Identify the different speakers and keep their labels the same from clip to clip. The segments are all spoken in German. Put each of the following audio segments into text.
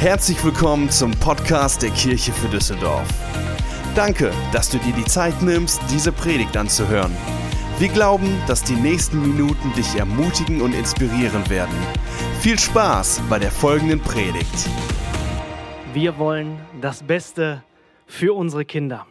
Speaker 1: Herzlich willkommen zum Podcast der Kirche für Düsseldorf. Danke, dass du dir die Zeit nimmst, diese Predigt anzuhören. Wir glauben, dass die nächsten Minuten dich ermutigen und inspirieren werden. Viel Spaß bei der folgenden Predigt.
Speaker 2: Wir wollen das Beste für unsere Kinder.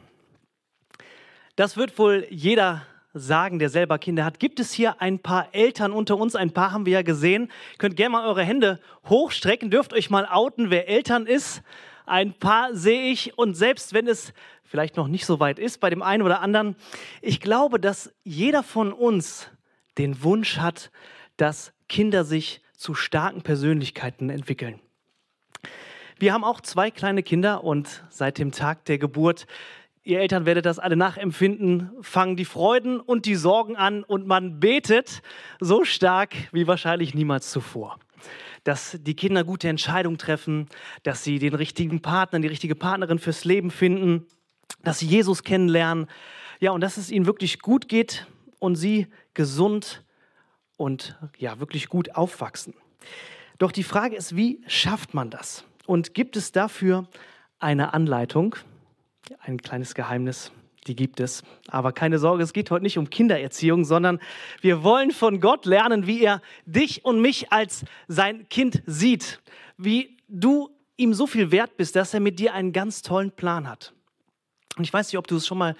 Speaker 2: Das wird wohl jeder sagen, der selber Kinder hat. Gibt es hier ein paar Eltern unter uns? Ein paar haben wir ja gesehen. Könnt gerne mal eure Hände hochstrecken, dürft euch mal outen, wer Eltern ist. Ein paar sehe ich und selbst wenn es vielleicht noch nicht so weit ist bei dem einen oder anderen, ich glaube, dass jeder von uns den Wunsch hat, dass Kinder sich zu starken Persönlichkeiten entwickeln. Wir haben auch zwei kleine Kinder und seit dem Tag der Geburt Ihr Eltern werdet das alle nachempfinden, fangen die Freuden und die Sorgen an und man betet so stark wie wahrscheinlich niemals zuvor. Dass die Kinder gute Entscheidungen treffen, dass sie den richtigen Partner, die richtige Partnerin fürs Leben finden, dass sie Jesus kennenlernen, ja, und dass es ihnen wirklich gut geht und sie gesund und ja, wirklich gut aufwachsen. Doch die Frage ist, wie schafft man das? Und gibt es dafür eine Anleitung? Ein kleines Geheimnis, die gibt es. Aber keine Sorge, es geht heute nicht um Kindererziehung, sondern wir wollen von Gott lernen, wie er dich und mich als sein Kind sieht, wie du ihm so viel wert bist, dass er mit dir einen ganz tollen Plan hat. Und ich weiß nicht, ob du es schon mal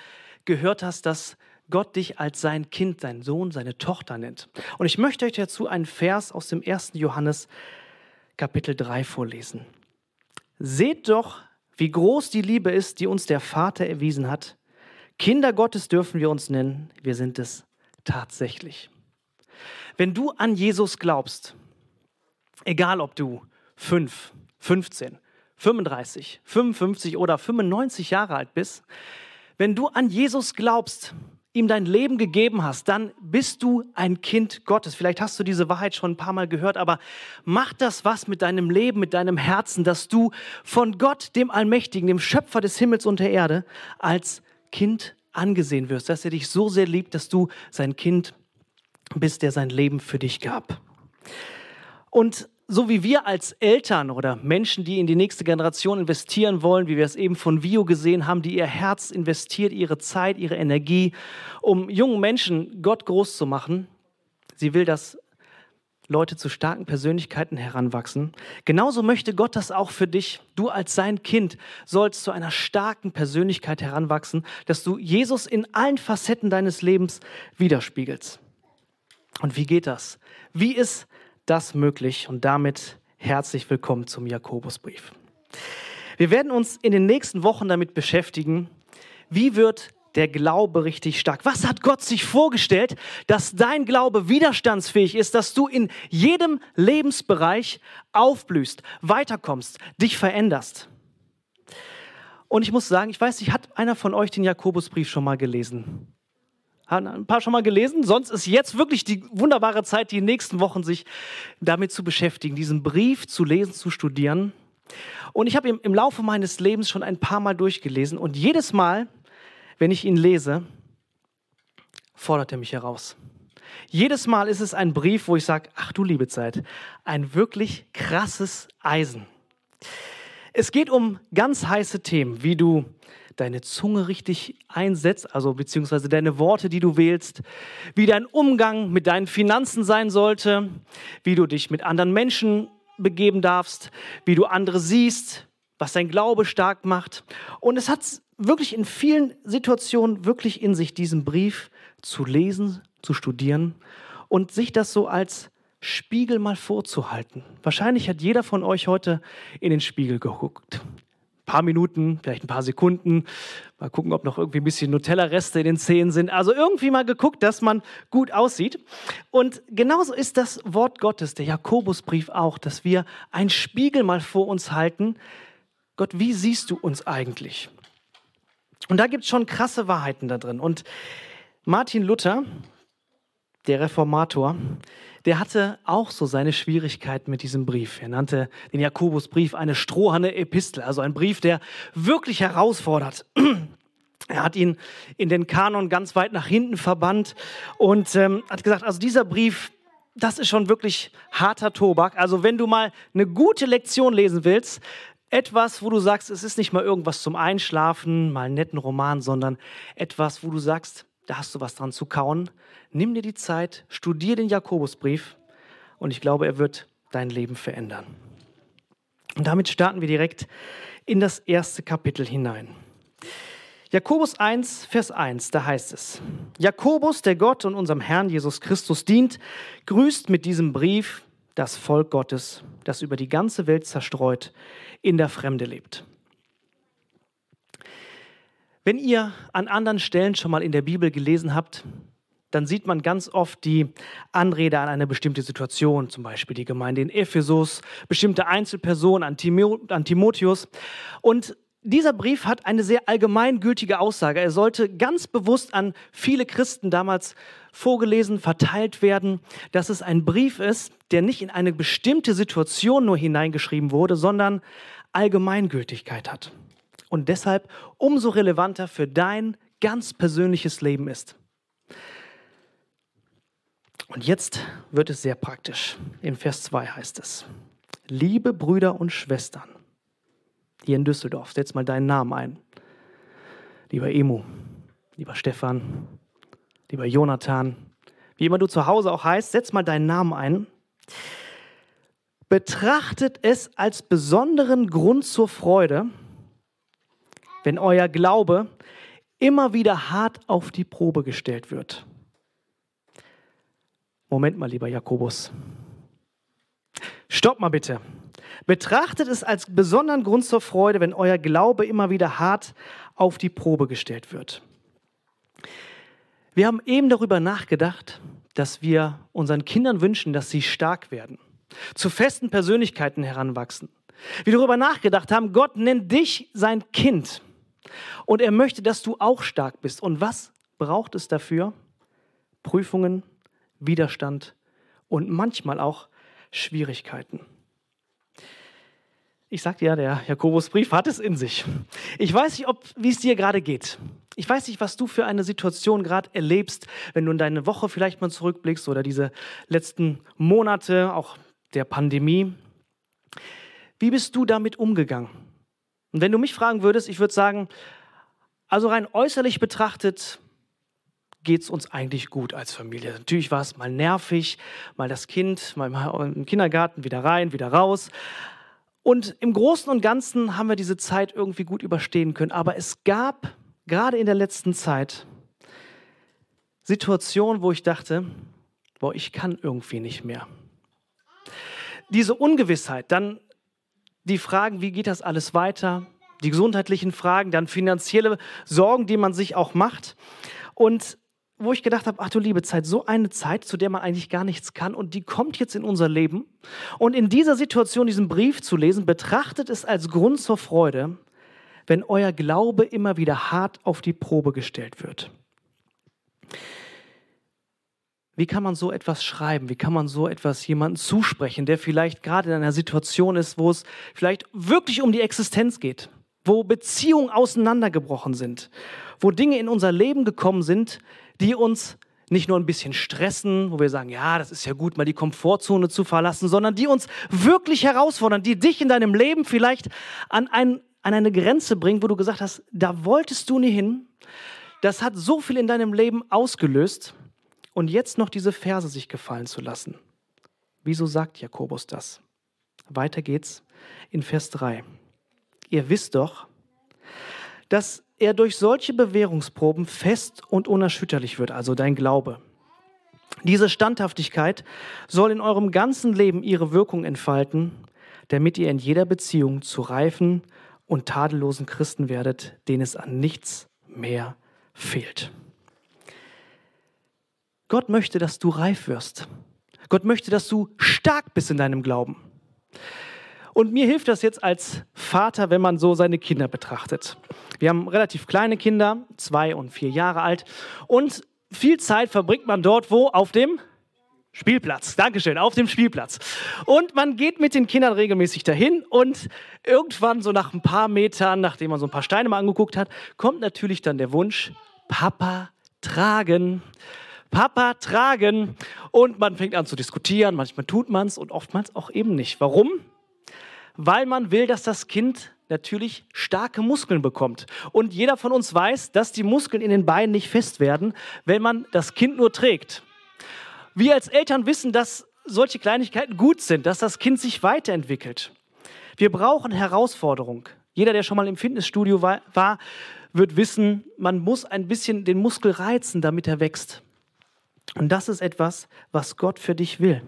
Speaker 2: gehört hast, dass Gott dich als sein Kind, sein Sohn, seine Tochter nennt. Und ich möchte euch dazu einen Vers aus dem 1. Johannes Kapitel 3 vorlesen. Seht doch, wie groß die Liebe ist, die uns der Vater erwiesen hat. Kinder Gottes dürfen wir uns nennen, wir sind es tatsächlich. Wenn du an Jesus glaubst, egal ob du 5, 15, 35, 55 oder 95 Jahre alt bist, wenn du an Jesus glaubst, ihm dein Leben gegeben hast, dann bist du ein Kind Gottes. Vielleicht hast du diese Wahrheit schon ein paar Mal gehört, aber mach das was mit deinem Leben, mit deinem Herzen, dass du von Gott, dem Allmächtigen, dem Schöpfer des Himmels und der Erde, als Kind angesehen wirst, dass er dich so sehr liebt, dass du sein Kind bist, der sein Leben für dich gab. Und so wie wir als Eltern oder Menschen, die in die nächste Generation investieren wollen, wie wir es eben von Vio gesehen haben, die ihr Herz investiert, ihre Zeit, ihre Energie, um jungen Menschen Gott groß zu machen. Sie will, dass Leute zu starken Persönlichkeiten heranwachsen. Genauso möchte Gott das auch für dich. Du als sein Kind sollst zu einer starken Persönlichkeit heranwachsen, dass du Jesus in allen Facetten deines Lebens widerspiegelst. Und wie geht das? Wie ist das möglich und damit herzlich willkommen zum Jakobusbrief. Wir werden uns in den nächsten Wochen damit beschäftigen, wie wird der Glaube richtig stark? Was hat Gott sich vorgestellt, dass dein Glaube widerstandsfähig ist, dass du in jedem Lebensbereich aufblühst, weiterkommst, dich veränderst? Und ich muss sagen, ich weiß nicht, hat einer von euch den Jakobusbrief schon mal gelesen? Haben ein paar schon mal gelesen? Sonst ist jetzt wirklich die wunderbare Zeit, die nächsten Wochen sich damit zu beschäftigen, diesen Brief zu lesen, zu studieren. Und ich habe ihn im Laufe meines Lebens schon ein paar Mal durchgelesen und jedes Mal, wenn ich ihn lese, fordert er mich heraus. Jedes Mal ist es ein Brief, wo ich sage, ach du liebe Zeit, ein wirklich krasses Eisen. Es geht um ganz heiße Themen, wie du deine Zunge richtig einsetzt, also beziehungsweise deine Worte, die du wählst, wie dein Umgang mit deinen Finanzen sein sollte, wie du dich mit anderen Menschen begeben darfst, wie du andere siehst, was dein Glaube stark macht. Und es hat wirklich in vielen Situationen wirklich in sich, diesen Brief zu lesen, zu studieren und sich das so als Spiegel mal vorzuhalten. Wahrscheinlich hat jeder von euch heute in den Spiegel geguckt paar Minuten, vielleicht ein paar Sekunden. Mal gucken, ob noch irgendwie ein bisschen Nutella-Reste in den Zähnen sind. Also irgendwie mal geguckt, dass man gut aussieht. Und genauso ist das Wort Gottes, der Jakobusbrief auch, dass wir einen Spiegel mal vor uns halten. Gott, wie siehst du uns eigentlich? Und da gibt es schon krasse Wahrheiten da drin. Und Martin Luther, der Reformator, der hatte auch so seine Schwierigkeiten mit diesem Brief. Er nannte den Jakobusbrief eine stroherne Epistel, also ein Brief, der wirklich herausfordert. Er hat ihn in den Kanon ganz weit nach hinten verbannt und ähm, hat gesagt, also dieser Brief, das ist schon wirklich harter Tobak. Also wenn du mal eine gute Lektion lesen willst, etwas, wo du sagst, es ist nicht mal irgendwas zum Einschlafen, mal einen netten Roman, sondern etwas, wo du sagst, da hast du was dran zu kauen. Nimm dir die Zeit, studier den Jakobusbrief und ich glaube, er wird dein Leben verändern. Und damit starten wir direkt in das erste Kapitel hinein. Jakobus 1, Vers 1, da heißt es, Jakobus, der Gott und unserem Herrn Jesus Christus dient, grüßt mit diesem Brief das Volk Gottes, das über die ganze Welt zerstreut in der Fremde lebt. Wenn ihr an anderen Stellen schon mal in der Bibel gelesen habt, dann sieht man ganz oft die Anrede an eine bestimmte Situation, zum Beispiel die Gemeinde in Ephesus, bestimmte Einzelpersonen, an, Timotheus. Und dieser Brief hat eine sehr allgemeingültige Aussage. Er sollte ganz bewusst an viele Christen damals vorgelesen, verteilt werden, dass es ein Brief ist, der nicht in eine bestimmte Situation nur hineingeschrieben wurde, sondern Allgemeingültigkeit hat. Und deshalb umso relevanter für dein ganz persönliches Leben ist. Und jetzt wird es sehr praktisch. In Vers 2 heißt es, liebe Brüder und Schwestern, hier in Düsseldorf, setz mal deinen Namen ein. Lieber Emu, lieber Stefan, lieber Jonathan, wie immer du zu Hause auch heißt, setz mal deinen Namen ein. Betrachtet es als besonderen Grund zur Freude, wenn euer Glaube immer wieder hart auf die Probe gestellt wird. Moment mal, lieber Jakobus. Stopp mal bitte. Betrachtet es als besonderen Grund zur Freude, wenn euer Glaube immer wieder hart auf die Probe gestellt wird. Wir haben eben darüber nachgedacht, dass wir unseren Kindern wünschen, dass sie stark werden, zu festen Persönlichkeiten heranwachsen. Wir darüber nachgedacht haben, Gott nennt dich sein Kind und er möchte, dass du auch stark bist. Und was braucht es dafür? Prüfungen, Widerstand und manchmal auch Schwierigkeiten. Ich sagte ja, der Jakobusbrief hat es in sich. Ich weiß nicht, wie es dir gerade geht. Ich weiß nicht, was du für eine Situation gerade erlebst, wenn du in deine Woche vielleicht mal zurückblickst oder diese letzten Monate, auch der Pandemie. Wie bist du damit umgegangen? Und wenn du mich fragen würdest, ich würde sagen, also rein äußerlich betrachtet, geht es uns eigentlich gut als Familie. Natürlich war es mal nervig, mal das Kind, mal im Kindergarten wieder rein, wieder raus. Und im Großen und Ganzen haben wir diese Zeit irgendwie gut überstehen können. Aber es gab gerade in der letzten Zeit Situationen, wo ich dachte, boah, ich kann irgendwie nicht mehr. Diese Ungewissheit, dann die Fragen, wie geht das alles weiter? Die gesundheitlichen Fragen, dann finanzielle Sorgen, die man sich auch macht. Und wo ich gedacht habe, ach du liebe Zeit, so eine Zeit, zu der man eigentlich gar nichts kann und die kommt jetzt in unser Leben. Und in dieser Situation diesen Brief zu lesen, betrachtet es als Grund zur Freude, wenn euer Glaube immer wieder hart auf die Probe gestellt wird. Wie kann man so etwas schreiben? Wie kann man so etwas jemandem zusprechen, der vielleicht gerade in einer Situation ist, wo es vielleicht wirklich um die Existenz geht, wo Beziehungen auseinandergebrochen sind, wo Dinge in unser Leben gekommen sind, die uns nicht nur ein bisschen stressen, wo wir sagen, ja, das ist ja gut, mal die Komfortzone zu verlassen, sondern die uns wirklich herausfordern, die dich in deinem Leben vielleicht an, ein, an eine Grenze bringen, wo du gesagt hast, da wolltest du nie hin. Das hat so viel in deinem Leben ausgelöst und jetzt noch diese Verse sich gefallen zu lassen. Wieso sagt Jakobus das? Weiter geht's in Vers 3. Ihr wisst doch, dass er durch solche Bewährungsproben fest und unerschütterlich wird, also dein Glaube. Diese Standhaftigkeit soll in eurem ganzen Leben ihre Wirkung entfalten, damit ihr in jeder Beziehung zu reifen und tadellosen Christen werdet, denen es an nichts mehr fehlt. Gott möchte, dass du reif wirst. Gott möchte, dass du stark bist in deinem Glauben. Und mir hilft das jetzt als Vater, wenn man so seine Kinder betrachtet. Wir haben relativ kleine Kinder, zwei und vier Jahre alt. Und viel Zeit verbringt man dort, wo? Auf dem Spielplatz. Dankeschön, auf dem Spielplatz. Und man geht mit den Kindern regelmäßig dahin und irgendwann, so nach ein paar Metern, nachdem man so ein paar Steine mal angeguckt hat, kommt natürlich dann der Wunsch, Papa tragen. Papa tragen und man fängt an zu diskutieren. Manchmal tut man es und oftmals auch eben nicht. Warum? Weil man will, dass das Kind natürlich starke Muskeln bekommt. Und jeder von uns weiß, dass die Muskeln in den Beinen nicht fest werden, wenn man das Kind nur trägt. Wir als Eltern wissen, dass solche Kleinigkeiten gut sind, dass das Kind sich weiterentwickelt. Wir brauchen Herausforderung. Jeder, der schon mal im Fitnessstudio war, war, wird wissen, man muss ein bisschen den Muskel reizen, damit er wächst. Und das ist etwas, was Gott für dich will.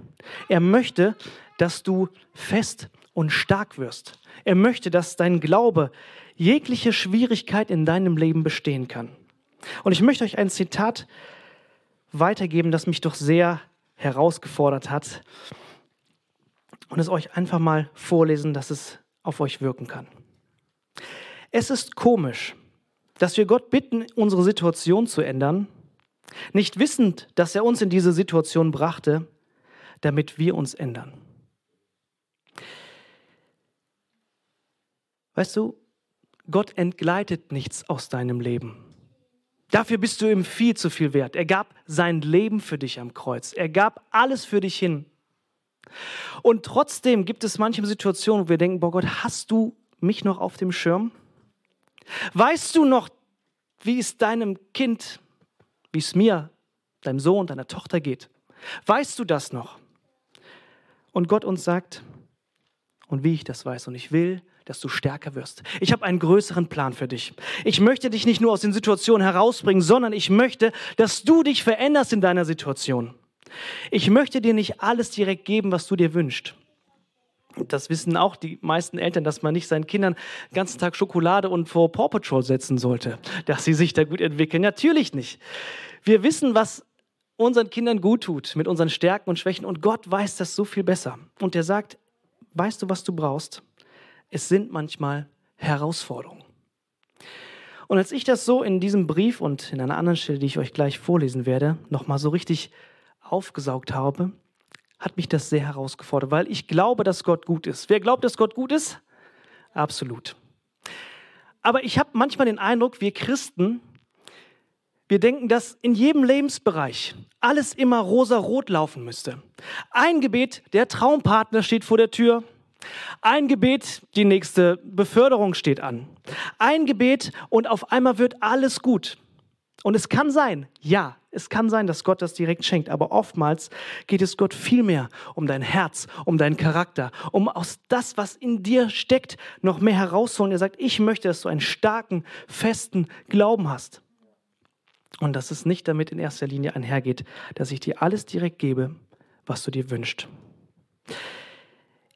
Speaker 2: Er möchte, dass du fest und stark wirst. Er möchte, dass dein Glaube jegliche Schwierigkeit in deinem Leben bestehen kann. Und ich möchte euch ein Zitat weitergeben, das mich doch sehr herausgefordert hat und es euch einfach mal vorlesen, dass es auf euch wirken kann. Es ist komisch, dass wir Gott bitten, unsere Situation zu ändern, nicht wissend, dass er uns in diese Situation brachte, damit wir uns ändern. Weißt du, Gott entgleitet nichts aus deinem Leben. Dafür bist du ihm viel zu viel wert. Er gab sein Leben für dich am Kreuz. Er gab alles für dich hin. Und trotzdem gibt es manche Situationen, wo wir denken, boah Gott, hast du mich noch auf dem Schirm? Weißt du noch, wie es deinem Kind, wie es mir, deinem Sohn, deiner Tochter geht? Weißt du das noch? Und Gott uns sagt, und wie ich das weiß, und ich will, dass du stärker wirst. Ich habe einen größeren Plan für dich. Ich möchte dich nicht nur aus den Situationen herausbringen, sondern ich möchte, dass du dich veränderst in deiner Situation. Ich möchte dir nicht alles direkt geben, was du dir wünschst. Das wissen auch die meisten Eltern, dass man nicht seinen Kindern den ganzen Tag Schokolade und vor Paw Patrol setzen sollte, dass sie sich da gut entwickeln. Natürlich nicht. Wir wissen, was unseren Kindern gut tut, mit unseren Stärken und Schwächen. Und Gott weiß das so viel besser. Und er sagt, weißt du, was du brauchst? es sind manchmal Herausforderungen. Und als ich das so in diesem Brief und in einer anderen Stelle, die ich euch gleich vorlesen werde, nochmal so richtig aufgesaugt habe, hat mich das sehr herausgefordert, weil ich glaube, dass Gott gut ist. Wer glaubt, dass Gott gut ist? Absolut. Aber ich habe manchmal den Eindruck, wir Christen, wir denken, dass in jedem Lebensbereich alles immer rosa-rot laufen müsste. Ein Gebet, der Traumpartner steht vor der Tür, ein Gebet, die nächste Beförderung steht an. Ein Gebet und auf einmal wird alles gut. Und es kann sein, ja, es kann sein, dass Gott das direkt schenkt, aber oftmals geht es Gott viel mehr um dein Herz, um deinen Charakter, um aus das, was in dir steckt, noch mehr herausholen. Er sagt, ich möchte, dass du einen starken, festen Glauben hast. Und dass es nicht damit in erster Linie einhergeht, dass ich dir alles direkt gebe, was du dir wünschst.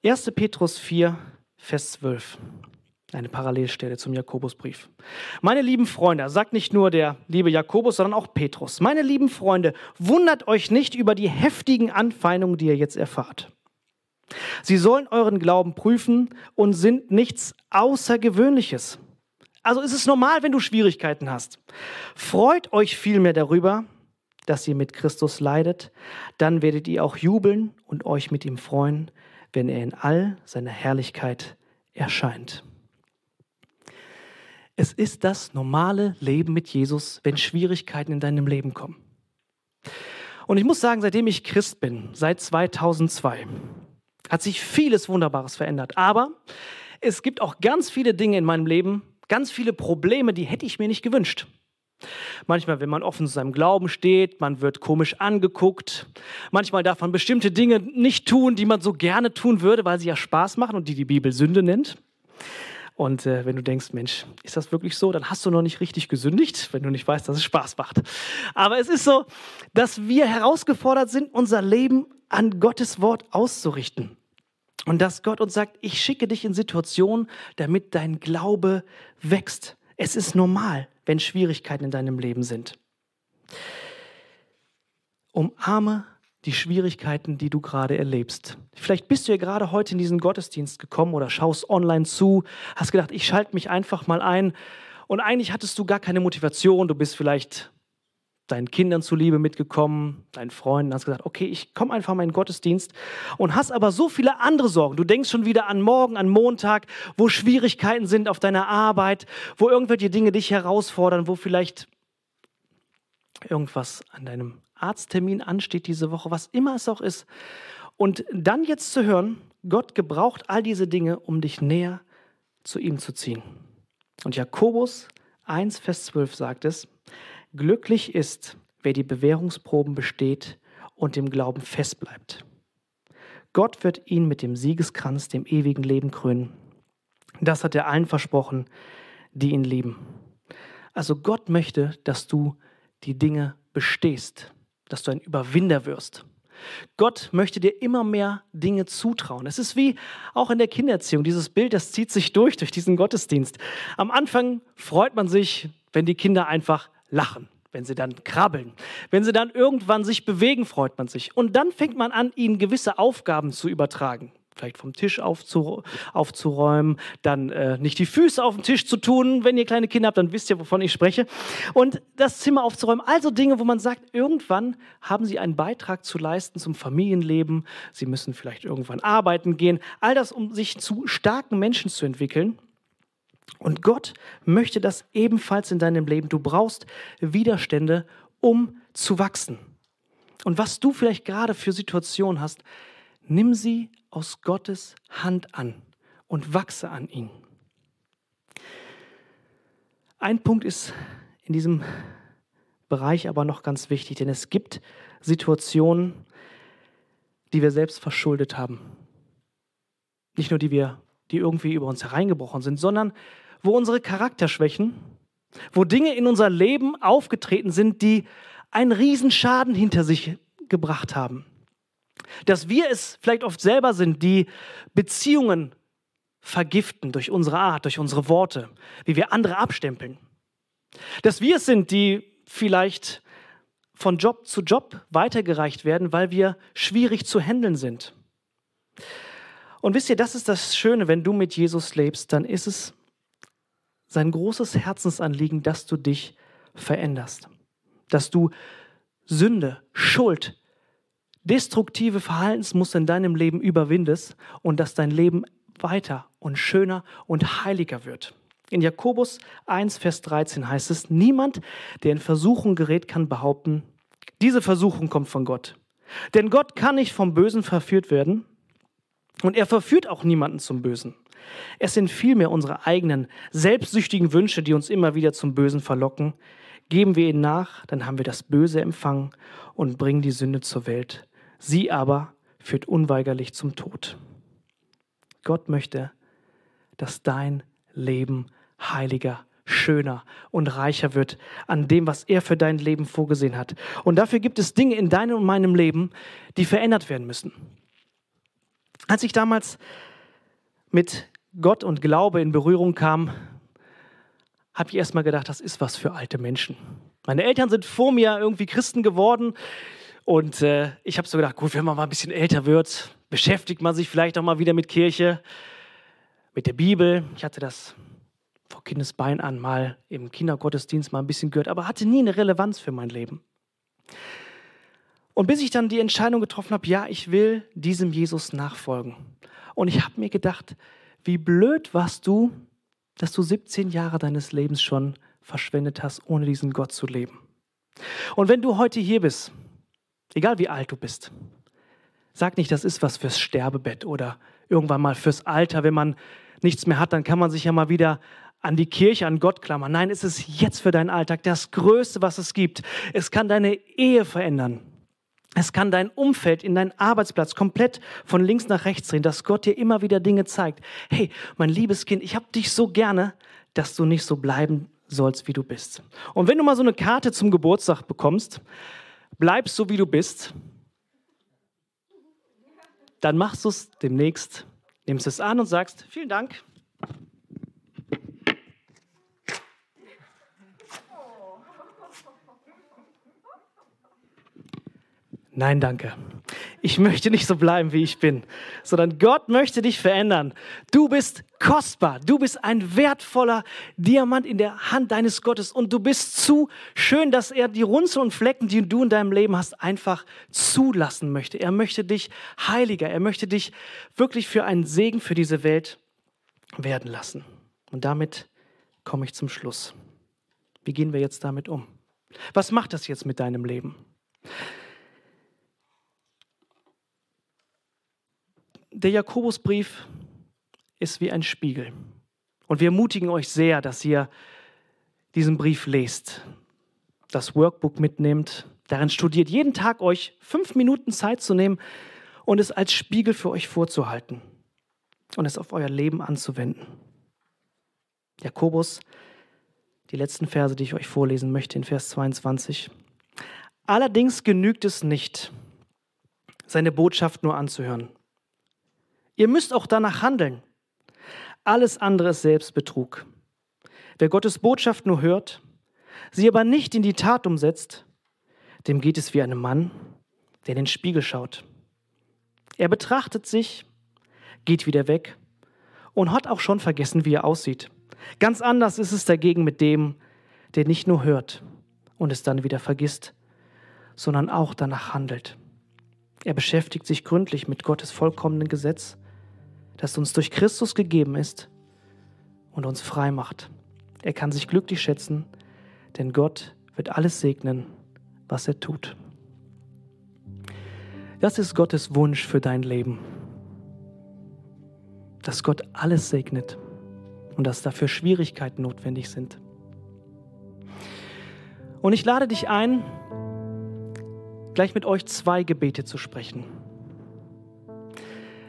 Speaker 2: 1. Petrus 4, Vers 12. Eine Parallelstelle zum Jakobusbrief. Meine lieben Freunde, sagt nicht nur der liebe Jakobus, sondern auch Petrus. Meine lieben Freunde, wundert euch nicht über die heftigen Anfeindungen, die ihr jetzt erfahrt. Sie sollen euren Glauben prüfen und sind nichts Außergewöhnliches. Also ist es normal, wenn du Schwierigkeiten hast. Freut euch vielmehr darüber, dass ihr mit Christus leidet, dann werdet ihr auch jubeln und euch mit ihm freuen, wenn er in all seiner Herrlichkeit erscheint. Es ist das normale Leben mit Jesus, wenn Schwierigkeiten in deinem Leben kommen. Und ich muss sagen, seitdem ich Christ bin, seit 2002, hat sich vieles Wunderbares verändert. Aber es gibt auch ganz viele Dinge in meinem Leben, ganz viele Probleme, die hätte ich mir nicht gewünscht. Manchmal, wenn man offen zu seinem Glauben steht, man wird komisch angeguckt. Manchmal darf man bestimmte Dinge nicht tun, die man so gerne tun würde, weil sie ja Spaß machen und die die Bibel Sünde nennt. Und äh, wenn du denkst, Mensch, ist das wirklich so, dann hast du noch nicht richtig gesündigt, wenn du nicht weißt, dass es Spaß macht. Aber es ist so, dass wir herausgefordert sind, unser Leben an Gottes Wort auszurichten. Und dass Gott uns sagt, ich schicke dich in Situationen, damit dein Glaube wächst. Es ist normal wenn Schwierigkeiten in deinem Leben sind. Umarme die Schwierigkeiten, die du gerade erlebst. Vielleicht bist du ja gerade heute in diesen Gottesdienst gekommen oder schaust online zu, hast gedacht, ich schalte mich einfach mal ein und eigentlich hattest du gar keine Motivation, du bist vielleicht deinen Kindern zuliebe mitgekommen, deinen Freunden, hast gesagt, okay, ich komme einfach mal in den Gottesdienst und hast aber so viele andere Sorgen. Du denkst schon wieder an morgen, an Montag, wo Schwierigkeiten sind auf deiner Arbeit, wo irgendwelche Dinge dich herausfordern, wo vielleicht irgendwas an deinem Arzttermin ansteht diese Woche, was immer es auch ist. Und dann jetzt zu hören, Gott gebraucht all diese Dinge, um dich näher zu ihm zu ziehen. Und Jakobus 1, Vers 12 sagt es, glücklich ist, wer die Bewährungsproben besteht und dem Glauben festbleibt. Gott wird ihn mit dem Siegeskranz, dem ewigen Leben krönen. Das hat er allen versprochen, die ihn lieben. Also Gott möchte, dass du die Dinge bestehst, dass du ein Überwinder wirst. Gott möchte dir immer mehr Dinge zutrauen. Es ist wie auch in der Kindererziehung. Dieses Bild, das zieht sich durch, durch diesen Gottesdienst. Am Anfang freut man sich, wenn die Kinder einfach lachen, wenn sie dann krabbeln. Wenn sie dann irgendwann sich bewegen, freut man sich. Und dann fängt man an, ihnen gewisse Aufgaben zu übertragen vielleicht vom Tisch aufzu aufzuräumen, dann äh, nicht die Füße auf den Tisch zu tun. Wenn ihr kleine Kinder habt, dann wisst ihr, wovon ich spreche. Und das Zimmer aufzuräumen. Also Dinge, wo man sagt, irgendwann haben sie einen Beitrag zu leisten zum Familienleben. Sie müssen vielleicht irgendwann arbeiten gehen. All das, um sich zu starken Menschen zu entwickeln. Und Gott möchte das ebenfalls in deinem Leben. Du brauchst Widerstände, um zu wachsen. Und was du vielleicht gerade für Situationen hast, nimm sie aus Gottes Hand an und wachse an ihn. Ein Punkt ist in diesem Bereich aber noch ganz wichtig, denn es gibt Situationen, die wir selbst verschuldet haben. Nicht nur die wir, die irgendwie über uns hereingebrochen sind, sondern wo unsere Charakterschwächen, wo Dinge in unser Leben aufgetreten sind, die einen Riesenschaden hinter sich gebracht haben. Dass wir es vielleicht oft selber sind, die Beziehungen vergiften durch unsere Art, durch unsere Worte, wie wir andere abstempeln. Dass wir es sind, die vielleicht von Job zu Job weitergereicht werden, weil wir schwierig zu handeln sind. Und wisst ihr, das ist das Schöne, wenn du mit Jesus lebst, dann ist es sein großes Herzensanliegen, dass du dich veränderst, dass du Sünde, Schuld, destruktive Verhaltensmuster in deinem Leben überwindest und dass dein Leben weiter und schöner und heiliger wird. In Jakobus 1, Vers 13 heißt es, niemand, der in Versuchung gerät, kann behaupten, diese Versuchung kommt von Gott. Denn Gott kann nicht vom Bösen verführt werden und er verführt auch niemanden zum Bösen. Es sind vielmehr unsere eigenen selbstsüchtigen Wünsche, die uns immer wieder zum Bösen verlocken. Geben wir ihnen nach, dann haben wir das Böse empfangen und bringen die Sünde zur Welt. Sie aber führt unweigerlich zum Tod. Gott möchte, dass dein Leben heiliger, schöner und reicher wird an dem, was er für dein Leben vorgesehen hat. Und dafür gibt es Dinge in deinem und meinem Leben, die verändert werden müssen. Als ich damals mit Gott und Glaube in Berührung kam, habe ich erstmal gedacht, das ist was für alte Menschen. Meine Eltern sind vor mir irgendwie Christen geworden. Und äh, ich habe so gedacht, gut, wenn man mal ein bisschen älter wird, beschäftigt man sich vielleicht auch mal wieder mit Kirche, mit der Bibel. Ich hatte das vor Kindesbein an mal im Kindergottesdienst mal ein bisschen gehört, aber hatte nie eine Relevanz für mein Leben. Und bis ich dann die Entscheidung getroffen habe, ja, ich will diesem Jesus nachfolgen. Und ich habe mir gedacht, wie blöd warst du, dass du 17 Jahre deines Lebens schon verschwendet hast, ohne diesen Gott zu leben. Und wenn du heute hier bist Egal wie alt du bist. Sag nicht, das ist was fürs Sterbebett oder irgendwann mal fürs Alter. Wenn man nichts mehr hat, dann kann man sich ja mal wieder an die Kirche, an Gott klammern. Nein, es ist jetzt für deinen Alltag das Größte, was es gibt. Es kann deine Ehe verändern. Es kann dein Umfeld in deinen Arbeitsplatz komplett von links nach rechts drehen, dass Gott dir immer wieder Dinge zeigt. Hey, mein liebes Kind, ich habe dich so gerne, dass du nicht so bleiben sollst, wie du bist. Und wenn du mal so eine Karte zum Geburtstag bekommst, bleibst so, wie du bist, dann machst du es demnächst, nimmst es an und sagst, vielen Dank. Nein, danke. Ich möchte nicht so bleiben, wie ich bin, sondern Gott möchte dich verändern. Du bist kostbar. Du bist ein wertvoller Diamant in der Hand deines Gottes und du bist zu schön, dass er die Runzeln und Flecken, die du in deinem Leben hast, einfach zulassen möchte. Er möchte dich heiliger. Er möchte dich wirklich für einen Segen für diese Welt werden lassen. Und damit komme ich zum Schluss. Wie gehen wir jetzt damit um? Was macht das jetzt mit deinem Leben? Der Jakobusbrief ist wie ein Spiegel. Und wir ermutigen euch sehr, dass ihr diesen Brief lest, das Workbook mitnehmt, darin studiert, jeden Tag euch fünf Minuten Zeit zu nehmen und es als Spiegel für euch vorzuhalten und es auf euer Leben anzuwenden. Jakobus, die letzten Verse, die ich euch vorlesen möchte, in Vers 22. Allerdings genügt es nicht, seine Botschaft nur anzuhören. Ihr müsst auch danach handeln. Alles andere ist Selbstbetrug. Wer Gottes Botschaft nur hört, sie aber nicht in die Tat umsetzt, dem geht es wie einem Mann, der in den Spiegel schaut. Er betrachtet sich, geht wieder weg und hat auch schon vergessen, wie er aussieht. Ganz anders ist es dagegen mit dem, der nicht nur hört und es dann wieder vergisst, sondern auch danach handelt. Er beschäftigt sich gründlich mit Gottes vollkommenen Gesetz, das uns durch Christus gegeben ist und uns frei macht. Er kann sich glücklich schätzen, denn Gott wird alles segnen, was er tut. Das ist Gottes Wunsch für dein Leben. Dass Gott alles segnet und dass dafür Schwierigkeiten notwendig sind. Und ich lade dich ein, gleich mit euch zwei Gebete zu sprechen.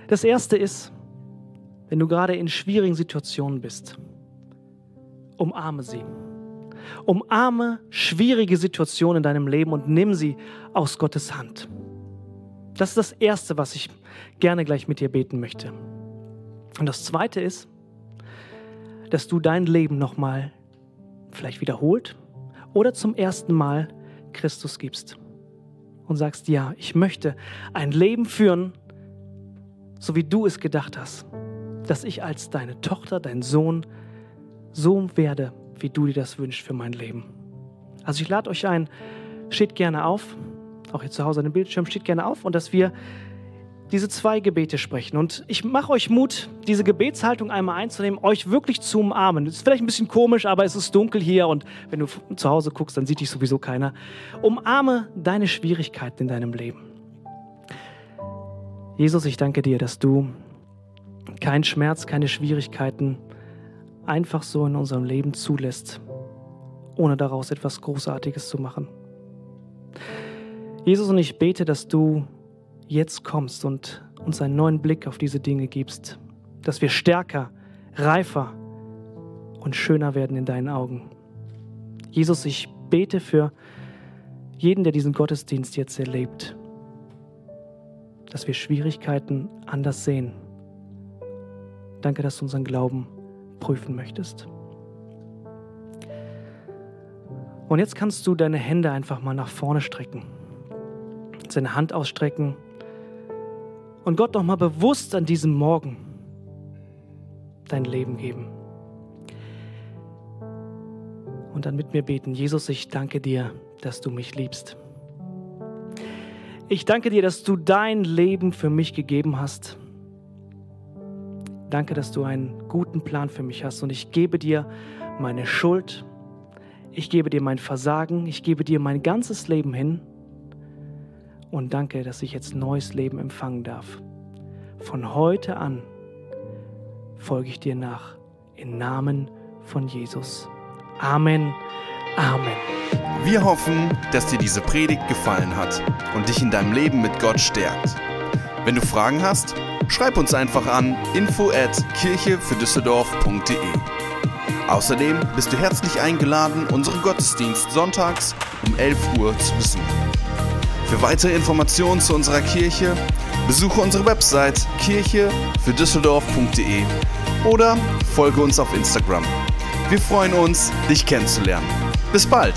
Speaker 2: Das erste ist, wenn du gerade in schwierigen Situationen bist, umarme sie. Umarme schwierige Situationen in deinem Leben und nimm sie aus Gottes Hand. Das ist das Erste, was ich gerne gleich mit dir beten möchte. Und das Zweite ist, dass du dein Leben nochmal vielleicht wiederholt oder zum ersten Mal Christus gibst und sagst, ja, ich möchte ein Leben führen, so wie du es gedacht hast, dass ich als deine Tochter, dein Sohn so werde, wie du dir das wünschst für mein Leben. Also ich lade euch ein, steht gerne auf, auch hier zu Hause an dem Bildschirm, steht gerne auf und dass wir diese zwei Gebete sprechen. Und ich mache euch Mut, diese Gebetshaltung einmal einzunehmen, euch wirklich zu umarmen. Das ist vielleicht ein bisschen komisch, aber es ist dunkel hier und wenn du zu Hause guckst, dann sieht dich sowieso keiner. Umarme deine Schwierigkeiten in deinem Leben. Jesus, ich danke dir, dass du keinen Schmerz, keine Schwierigkeiten einfach so in unserem Leben zulässt, ohne daraus etwas Großartiges zu machen. Jesus, und ich bete, dass du jetzt kommst und uns einen neuen Blick auf diese Dinge gibst, dass wir stärker, reifer und schöner werden in deinen Augen. Jesus, ich bete für jeden, der diesen Gottesdienst jetzt erlebt, dass wir Schwierigkeiten anders sehen. Danke, dass du unseren Glauben prüfen möchtest. Und jetzt kannst du deine Hände einfach mal nach vorne strecken, seine Hand ausstrecken und Gott noch mal bewusst an diesem Morgen dein Leben geben. Und dann mit mir beten, Jesus, ich danke dir, dass du mich liebst. Ich danke dir, dass du dein Leben für mich gegeben hast. Danke, dass du einen guten Plan für mich hast und ich gebe dir meine Schuld, ich gebe dir mein Versagen, ich gebe dir mein ganzes Leben hin und danke, dass ich jetzt neues Leben empfangen darf. Von heute an folge ich dir nach. Im Namen von Jesus. Amen. Amen.
Speaker 1: Wir hoffen, dass dir diese Predigt gefallen hat und dich in deinem Leben mit Gott stärkt. Wenn du Fragen hast, schreib uns einfach an info at kirche für Düsseldorf.de. Außerdem bist du herzlich eingeladen, unseren Gottesdienst sonntags um 11 Uhr zu besuchen. Für weitere Informationen zu unserer Kirche besuche unsere Website kirche für Düsseldorf.de oder folge uns auf Instagram. Wir freuen uns, dich kennenzulernen. Bis bald!